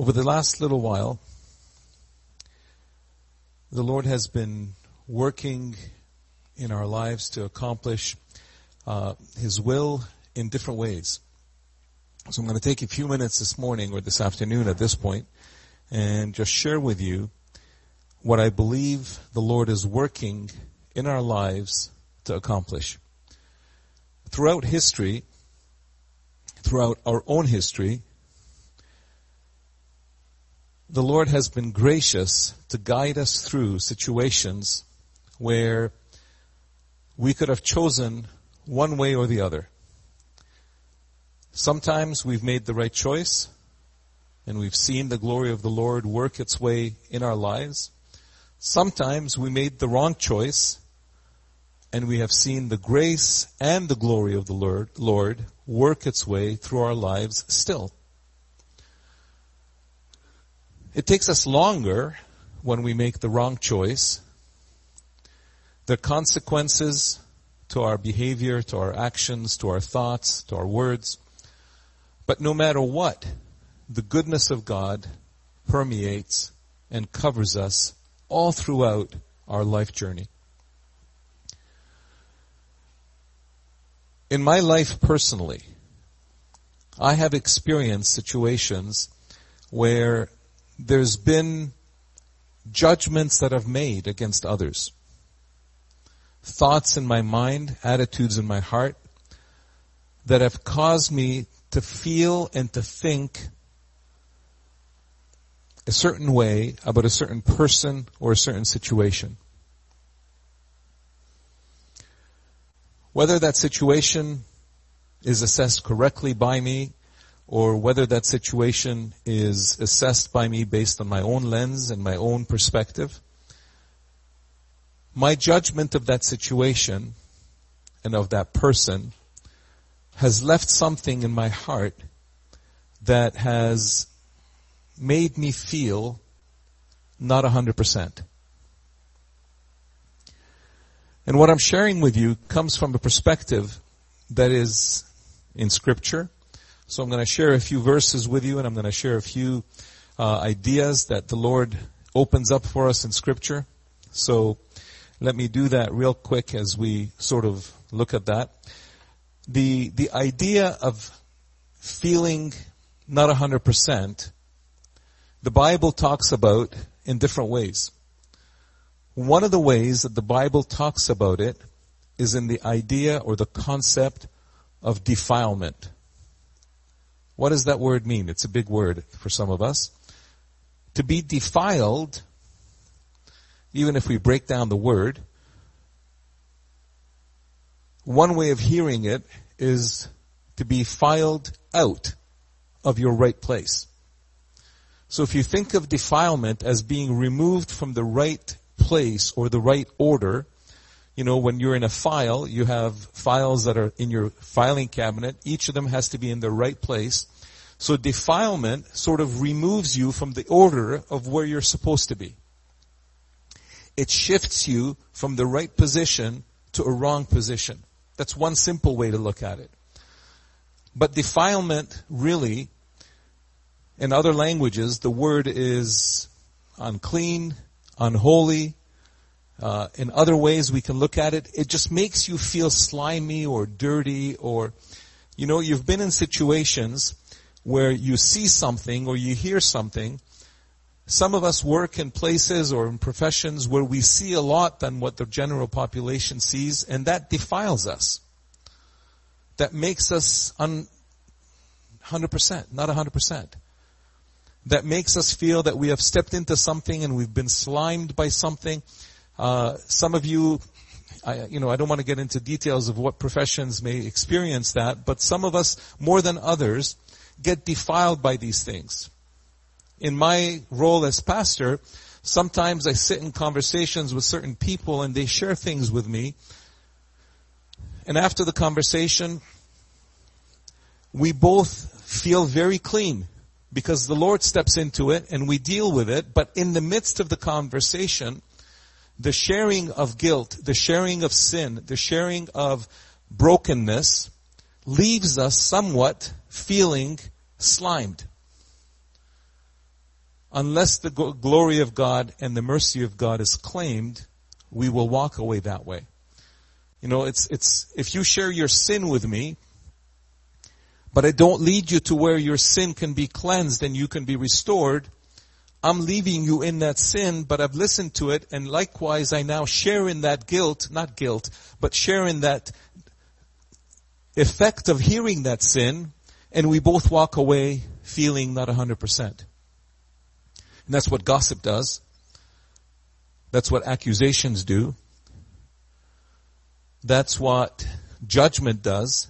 Over the last little while, the Lord has been working in our lives to accomplish uh, His will in different ways. So I'm going to take a few minutes this morning or this afternoon at this point and just share with you what I believe the Lord is working in our lives to accomplish. Throughout history, throughout our own history, the Lord has been gracious to guide us through situations where we could have chosen one way or the other. Sometimes we've made the right choice and we've seen the glory of the Lord work its way in our lives. Sometimes we made the wrong choice and we have seen the grace and the glory of the Lord, work its way through our lives still. It takes us longer when we make the wrong choice. The consequences to our behavior, to our actions, to our thoughts, to our words. But no matter what, the goodness of God permeates and covers us all throughout our life journey. In my life personally, I have experienced situations where there's been judgments that I've made against others. Thoughts in my mind, attitudes in my heart that have caused me to feel and to think a certain way about a certain person or a certain situation. Whether that situation is assessed correctly by me or whether that situation is assessed by me based on my own lens and my own perspective, my judgment of that situation and of that person has left something in my heart that has made me feel not 100%. And what I'm sharing with you comes from a perspective that is in scripture, so I'm going to share a few verses with you and I'm going to share a few uh, ideas that the Lord opens up for us in scripture. So let me do that real quick as we sort of look at that. The, the idea of feeling not 100%, the Bible talks about in different ways. One of the ways that the Bible talks about it is in the idea or the concept of defilement. What does that word mean? It's a big word for some of us. To be defiled, even if we break down the word, one way of hearing it is to be filed out of your right place. So if you think of defilement as being removed from the right place or the right order, you know, when you're in a file, you have files that are in your filing cabinet. Each of them has to be in the right place. So defilement sort of removes you from the order of where you're supposed to be. It shifts you from the right position to a wrong position. That's one simple way to look at it. But defilement really, in other languages, the word is unclean, unholy. Uh, in other ways we can look at it, it just makes you feel slimy or dirty or, you know, you've been in situations where you see something or you hear something. Some of us work in places or in professions where we see a lot than what the general population sees, and that defiles us. That makes us un, 100%, not 100%. That makes us feel that we have stepped into something and we've been slimed by something. Uh, some of you, I, you know, I don't want to get into details of what professions may experience that, but some of us, more than others, get defiled by these things. In my role as pastor, sometimes I sit in conversations with certain people and they share things with me. And after the conversation, we both feel very clean because the Lord steps into it and we deal with it. But in the midst of the conversation, the sharing of guilt, the sharing of sin, the sharing of brokenness leaves us somewhat feeling slimed. unless the glory of God and the mercy of God is claimed, we will walk away that way. You know, it's, it's, if you share your sin with me, but I don't lead you to where your sin can be cleansed and you can be restored, I'm leaving you in that sin, but I've listened to it, and likewise I now share in that guilt, not guilt, but share in that effect of hearing that sin, and we both walk away feeling not 100%. And that's what gossip does. That's what accusations do. That's what judgment does.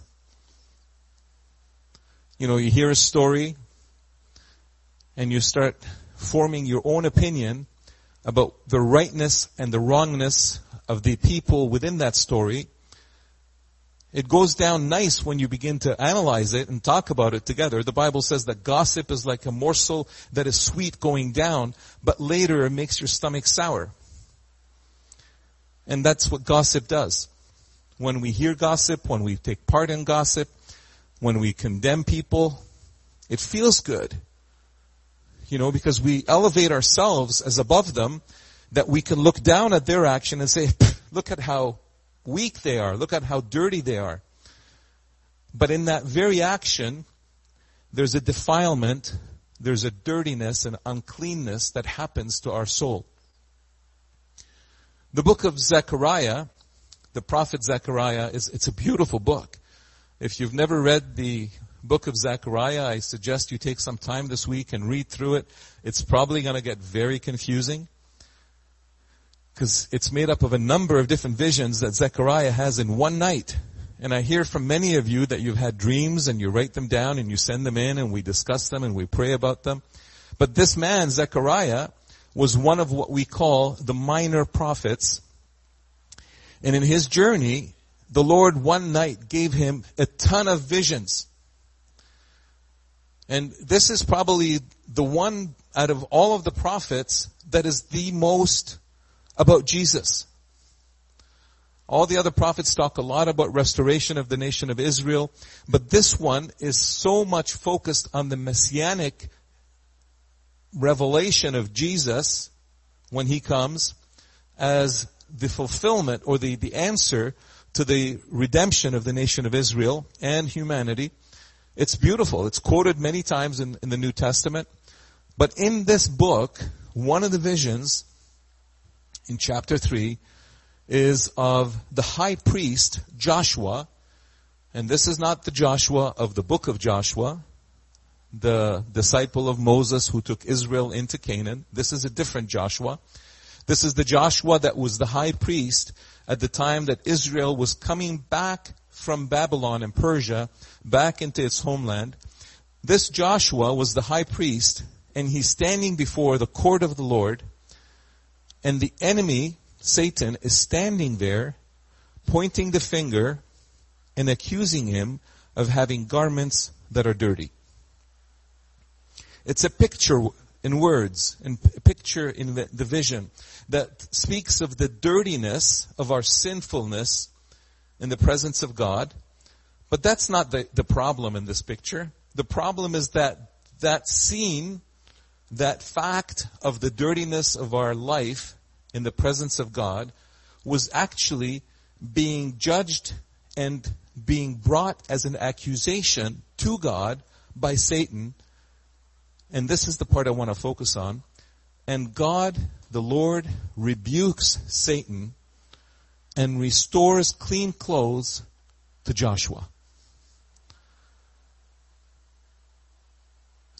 You know, you hear a story and you start forming your own opinion about the rightness and the wrongness of the people within that story. It goes down nice when you begin to analyze it and talk about it together. The Bible says that gossip is like a morsel that is sweet going down, but later it makes your stomach sour. And that's what gossip does. When we hear gossip, when we take part in gossip, when we condemn people, it feels good. You know, because we elevate ourselves as above them, that we can look down at their action and say, look at how weak they are, look at how dirty they are. But in that very action, there's a defilement, there's a dirtiness and uncleanness that happens to our soul. The book of Zechariah, the prophet Zechariah, is, it's a beautiful book. If you've never read the book of Zechariah, I suggest you take some time this week and read through it. It's probably going to get very confusing because it's made up of a number of different visions that Zechariah has in one night. And I hear from many of you that you've had dreams and you write them down and you send them in and we discuss them and we pray about them. But this man, Zechariah, was one of what we call the minor prophets. And in his journey, the Lord one night gave him a ton of visions. And this is probably the one out of all of the prophets that is the most about Jesus. All the other prophets talk a lot about restoration of the nation of Israel, but this one is so much focused on the messianic revelation of Jesus when he comes as the fulfillment or the, the answer to the redemption of the nation of Israel and humanity. It's beautiful. It's quoted many times in, in the New Testament. But in this book, one of the visions in chapter 3 is of the high priest Joshua. And this is not the Joshua of the book of Joshua, the disciple of Moses who took Israel into Canaan. This is a different Joshua. This is the Joshua that was the high priest at the time that Israel was coming back from Babylon and Persia back into its homeland. This Joshua was the high priest and he's standing before the court of the Lord and the enemy, Satan, is standing there pointing the finger and accusing him of having garments that are dirty. It's a picture in words and a picture in the vision that speaks of the dirtiness of our sinfulness in the presence of God. But that's not the, the problem in this picture. The problem is that that scene, that fact of the dirtiness of our life in the presence of God was actually being judged and being brought as an accusation to God by Satan. And this is the part I want to focus on. And God the Lord rebukes Satan and restores clean clothes to Joshua.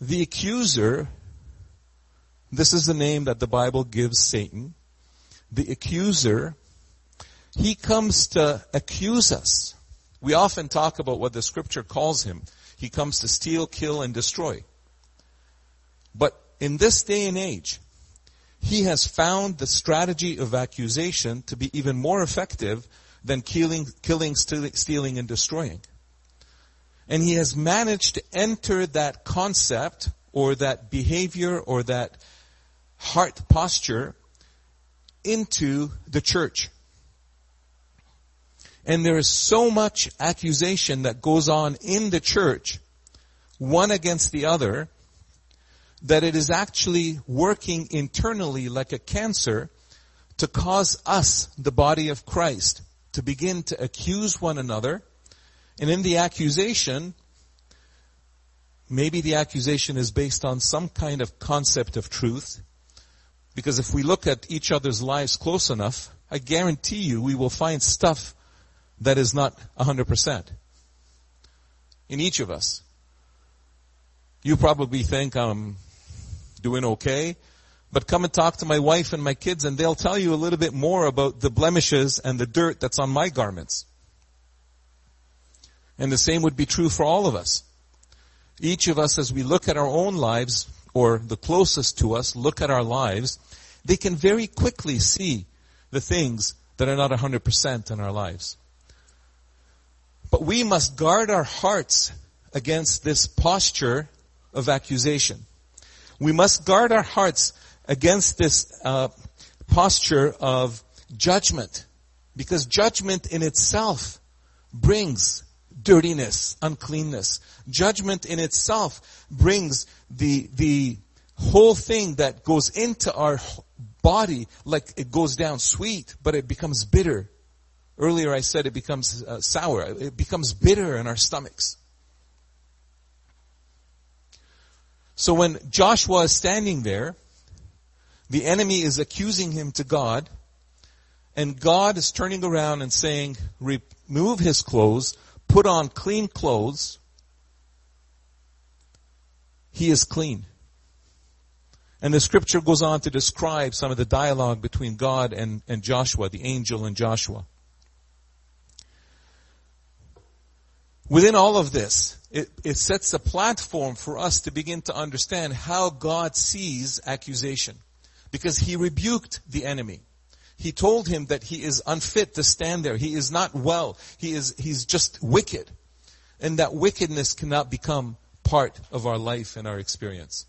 The accuser, this is the name that the Bible gives Satan. The accuser, he comes to accuse us. We often talk about what the scripture calls him. He comes to steal, kill, and destroy. But in this day and age, he has found the strategy of accusation to be even more effective than killing, killing, stealing, and destroying. And he has managed to enter that concept or that behavior or that heart posture into the church. And there is so much accusation that goes on in the church, one against the other, that it is actually working internally like a cancer to cause us, the body of Christ, to begin to accuse one another. And in the accusation, maybe the accusation is based on some kind of concept of truth. Because if we look at each other's lives close enough, I guarantee you we will find stuff that is not 100% in each of us. You probably think I'm doing okay, but come and talk to my wife and my kids and they'll tell you a little bit more about the blemishes and the dirt that's on my garments. And the same would be true for all of us. Each of us, as we look at our own lives, or the closest to us, look at our lives, they can very quickly see the things that are not 100% in our lives. But we must guard our hearts against this posture of accusation. We must guard our hearts against this uh, posture of judgment, because judgment in itself brings dirtiness, uncleanness. Judgment in itself brings the the whole thing that goes into our body like it goes down sweet, but it becomes bitter. Earlier I said it becomes uh, sour. It becomes bitter in our stomachs. So when Joshua is standing there, the enemy is accusing him to God, and God is turning around and saying, remove his clothes, put on clean clothes. He is clean. And the scripture goes on to describe some of the dialogue between God and, and Joshua, the angel and Joshua. Within all of this, it, it sets a platform for us to begin to understand how God sees accusation. Because he rebuked the enemy. He told him that he is unfit to stand there. He is not well. He is, he's just wicked. And that wickedness cannot become part of our life and our experience.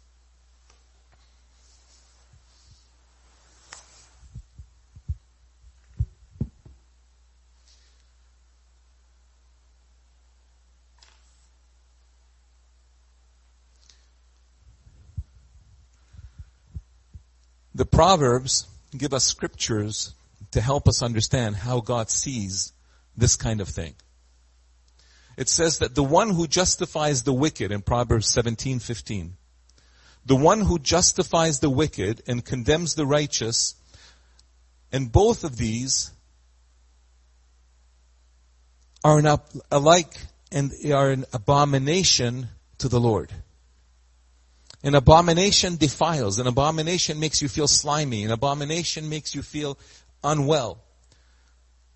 The Proverbs give us scriptures to help us understand how God sees this kind of thing. It says that the one who justifies the wicked in Proverbs 17:15, the one who justifies the wicked and condemns the righteous, and both of these are an, alike and are an abomination to the Lord. An abomination defiles. An abomination makes you feel slimy. An abomination makes you feel unwell.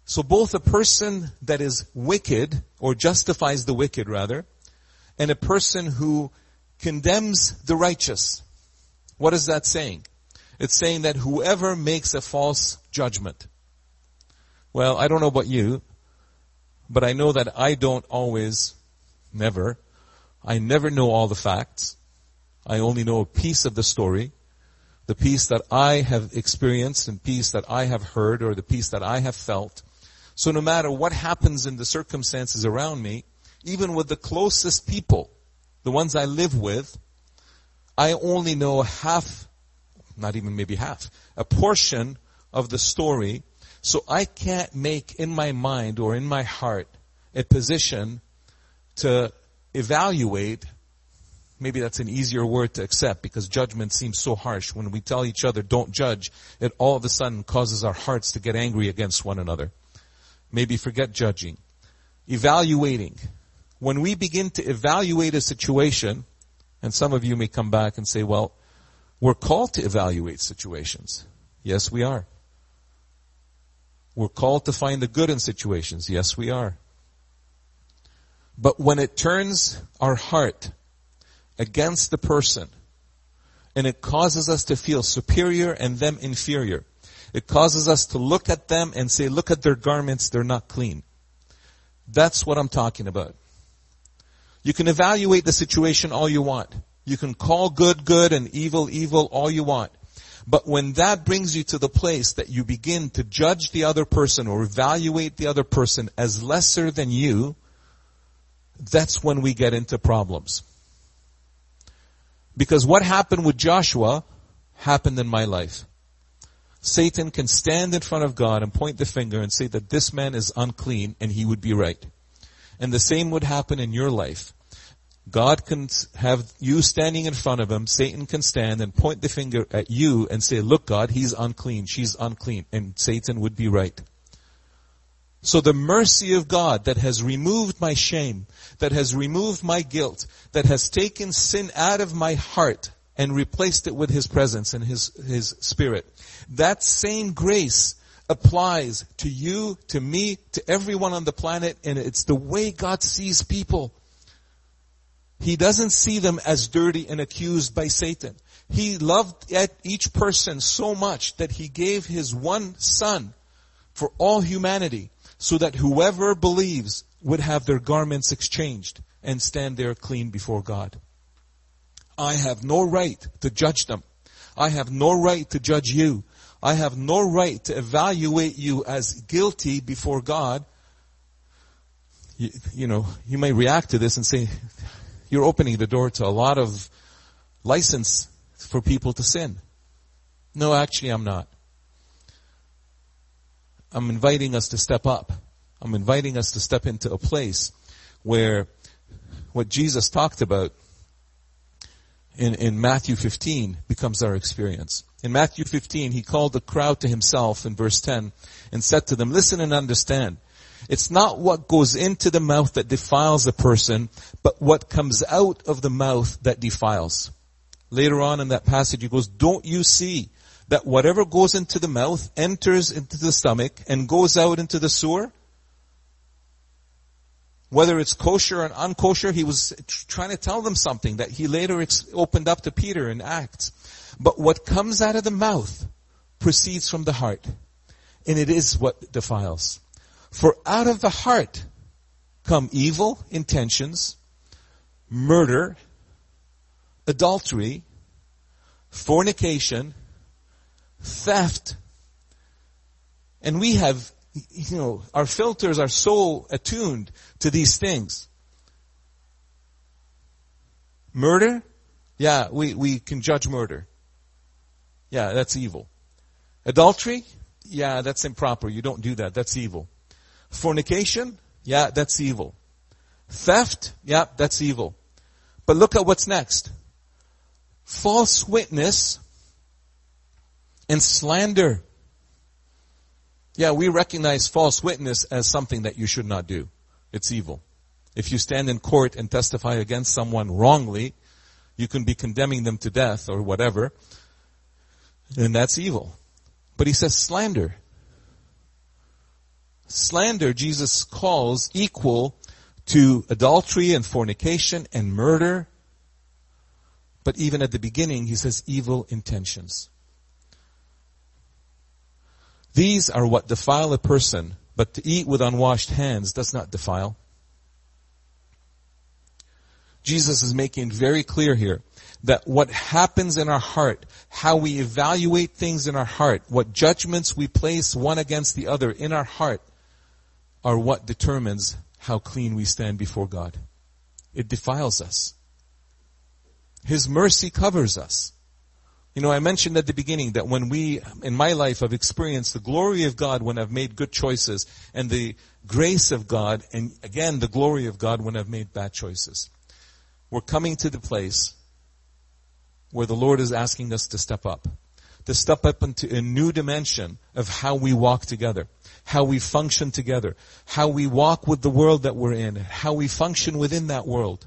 So both a person that is wicked, or justifies the wicked rather, and a person who condemns the righteous. What is that saying? It's saying that whoever makes a false judgment. Well, I don't know about you, but I know that I don't always, never, I never know all the facts. I only know a piece of the story, the piece that I have experienced and piece that I have heard or the piece that I have felt. So no matter what happens in the circumstances around me, even with the closest people, the ones I live with, I only know half, not even maybe half, a portion of the story. So I can't make in my mind or in my heart a position to evaluate Maybe that's an easier word to accept because judgment seems so harsh. When we tell each other don't judge, it all of a sudden causes our hearts to get angry against one another. Maybe forget judging. Evaluating. When we begin to evaluate a situation, and some of you may come back and say, well, we're called to evaluate situations. Yes, we are. We're called to find the good in situations. Yes, we are. But when it turns our heart against the person. And it causes us to feel superior and them inferior. It causes us to look at them and say, look at their garments, they're not clean. That's what I'm talking about. You can evaluate the situation all you want. You can call good good and evil evil all you want. But when that brings you to the place that you begin to judge the other person or evaluate the other person as lesser than you, that's when we get into problems. Because what happened with Joshua happened in my life. Satan can stand in front of God and point the finger and say that this man is unclean and he would be right. And the same would happen in your life. God can have you standing in front of him, Satan can stand and point the finger at you and say, look God, he's unclean, she's unclean, and Satan would be right. So the mercy of God that has removed my shame, that has removed my guilt, that has taken sin out of my heart and replaced it with His presence and His, His Spirit, that same grace applies to you, to me, to everyone on the planet, and it's the way God sees people. He doesn't see them as dirty and accused by Satan. He loved each person so much that he gave his one son for all humanity so that whoever believes would have their garments exchanged and stand there clean before God. I have no right to judge them. I have no right to judge you. I have no right to evaluate you as guilty before God. You, you know, you may react to this and say, you're opening the door to a lot of license for people to sin. No, actually I'm not. I'm inviting us to step up. I'm inviting us to step into a place where what Jesus talked about in, in Matthew 15 becomes our experience. In Matthew 15, he called the crowd to himself in verse 10 and said to them, listen and understand. It's not what goes into the mouth that defiles a person, but what comes out of the mouth that defiles. Later on in that passage, he goes, don't you see that whatever goes into the mouth enters into the stomach and goes out into the sewer? Whether it's kosher or unkosher, he was trying to tell them something that he later ex- opened up to Peter in Acts. But what comes out of the mouth proceeds from the heart. And it is what defiles. For out of the heart come evil intentions, murder, adultery, fornication, theft, and we have, you know, our filters are so attuned to these things. Murder? Yeah, we, we can judge murder. Yeah, that's evil. Adultery? Yeah, that's improper. You don't do that. That's evil. Fornication? Yeah, that's evil. Theft? Yeah, that's evil. But look at what's next. False witness and slander. Yeah, we recognize false witness as something that you should not do. It's evil. If you stand in court and testify against someone wrongly, you can be condemning them to death or whatever, and that's evil. But he says slander. Slander, Jesus calls equal to adultery and fornication and murder. But even at the beginning, he says evil intentions. These are what defile a person, but to eat with unwashed hands does not defile. Jesus is making very clear here that what happens in our heart, how we evaluate things in our heart, what judgments we place one against the other in our heart, are what determines how clean we stand before God. It defiles us. His mercy covers us. You know, I mentioned at the beginning that when we, in my life, have experienced the glory of God when I've made good choices and the grace of God and again the glory of God when I've made bad choices. We're coming to the place where the Lord is asking us to step up. To step up into a new dimension of how we walk together how we function together, how we walk with the world that we're in, how we function within that world.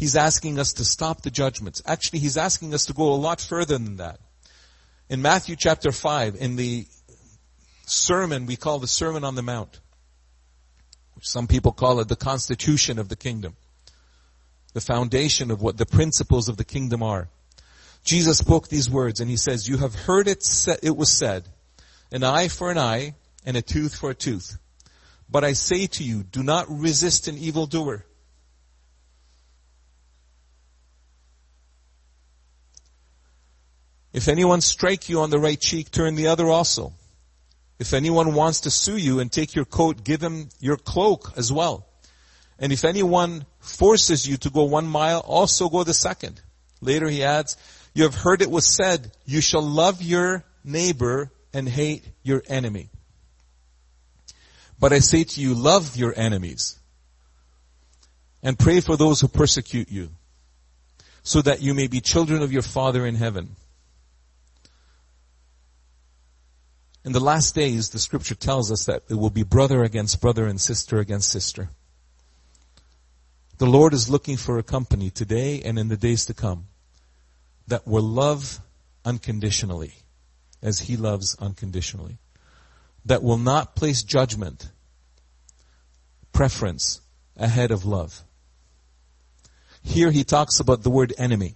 He's asking us to stop the judgments. Actually, he's asking us to go a lot further than that. In Matthew chapter 5, in the sermon we call the Sermon on the Mount, which some people call it the constitution of the kingdom, the foundation of what the principles of the kingdom are. Jesus spoke these words and he says, you have heard it, it was said, an eye for an eye and a tooth for a tooth. But I say to you, do not resist an evildoer. If anyone strike you on the right cheek, turn the other also. If anyone wants to sue you and take your coat, give him your cloak as well. And if anyone forces you to go one mile, also go the second. Later he adds, you have heard it was said, you shall love your neighbor and hate your enemy. But I say to you, love your enemies and pray for those who persecute you so that you may be children of your Father in heaven. In the last days, the scripture tells us that it will be brother against brother and sister against sister. The Lord is looking for a company today and in the days to come that will love unconditionally as He loves unconditionally. That will not place judgment, preference ahead of love. Here he talks about the word enemy.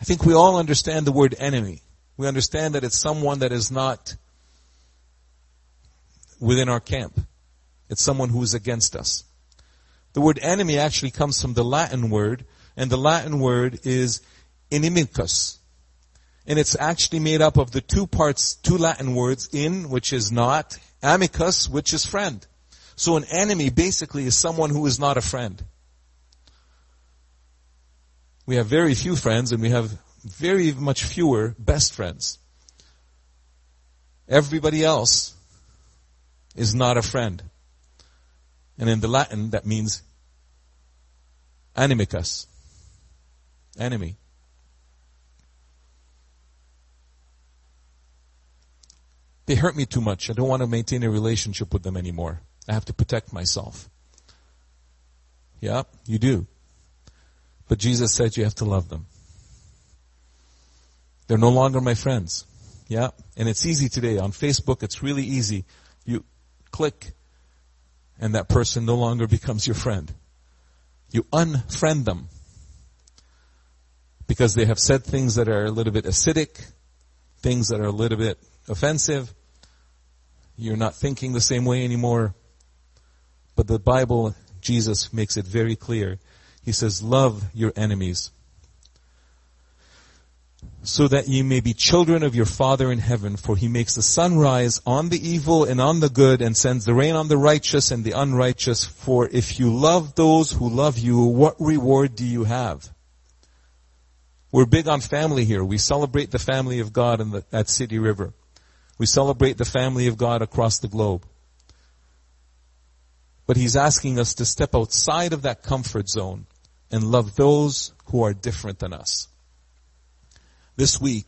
I think we all understand the word enemy. We understand that it's someone that is not within our camp. It's someone who is against us. The word enemy actually comes from the Latin word, and the Latin word is inimicus. And it's actually made up of the two parts, two Latin words, in, which is not, amicus, which is friend. So an enemy basically is someone who is not a friend. We have very few friends and we have very much fewer best friends. Everybody else is not a friend. And in the Latin, that means animicus. Enemy. They hurt me too much. I don't want to maintain a relationship with them anymore. I have to protect myself. Yeah, you do. But Jesus said you have to love them. They're no longer my friends. Yeah. And it's easy today. On Facebook, it's really easy. You click and that person no longer becomes your friend. You unfriend them because they have said things that are a little bit acidic, things that are a little bit offensive. You're not thinking the same way anymore. But the Bible, Jesus makes it very clear. He says, love your enemies so that ye may be children of your Father in heaven, for he makes the sun rise on the evil and on the good, and sends the rain on the righteous and the unrighteous. For if you love those who love you, what reward do you have? We're big on family here. We celebrate the family of God in the, at City River. We celebrate the family of God across the globe. But he's asking us to step outside of that comfort zone and love those who are different than us this week,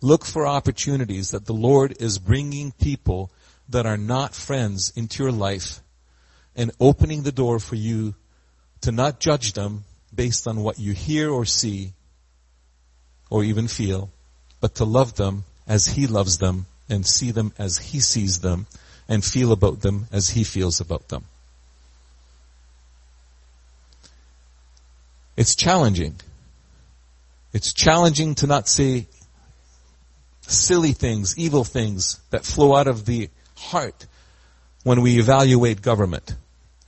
look for opportunities that the Lord is bringing people that are not friends into your life and opening the door for you to not judge them based on what you hear or see or even feel, but to love them as He loves them and see them as He sees them and feel about them as He feels about them. It's challenging. It's challenging to not say silly things, evil things that flow out of the heart when we evaluate government,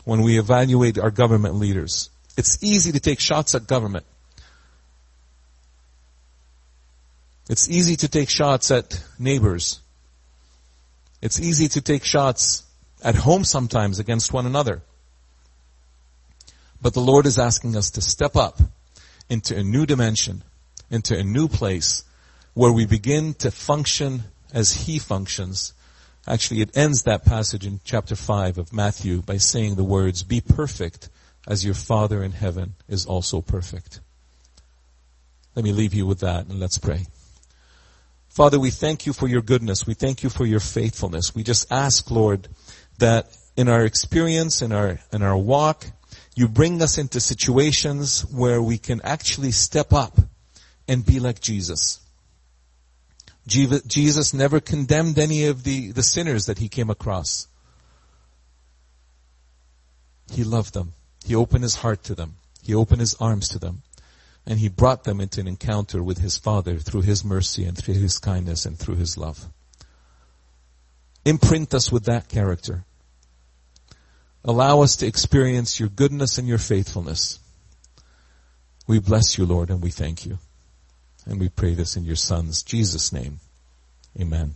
when we evaluate our government leaders. It's easy to take shots at government. It's easy to take shots at neighbors. It's easy to take shots at home sometimes against one another. But the Lord is asking us to step up into a new dimension into a new place where we begin to function as He functions. Actually, it ends that passage in chapter 5 of Matthew by saying the words, be perfect as your Father in heaven is also perfect. Let me leave you with that and let's pray. Father, we thank you for your goodness. We thank you for your faithfulness. We just ask, Lord, that in our experience, in our, in our walk, you bring us into situations where we can actually step up and be like Jesus. Jesus never condemned any of the, the sinners that he came across. He loved them. He opened his heart to them. He opened his arms to them. And he brought them into an encounter with his Father through his mercy and through his kindness and through his love. Imprint us with that character. Allow us to experience your goodness and your faithfulness. We bless you, Lord, and we thank you. And we pray this in your son's Jesus name. Amen.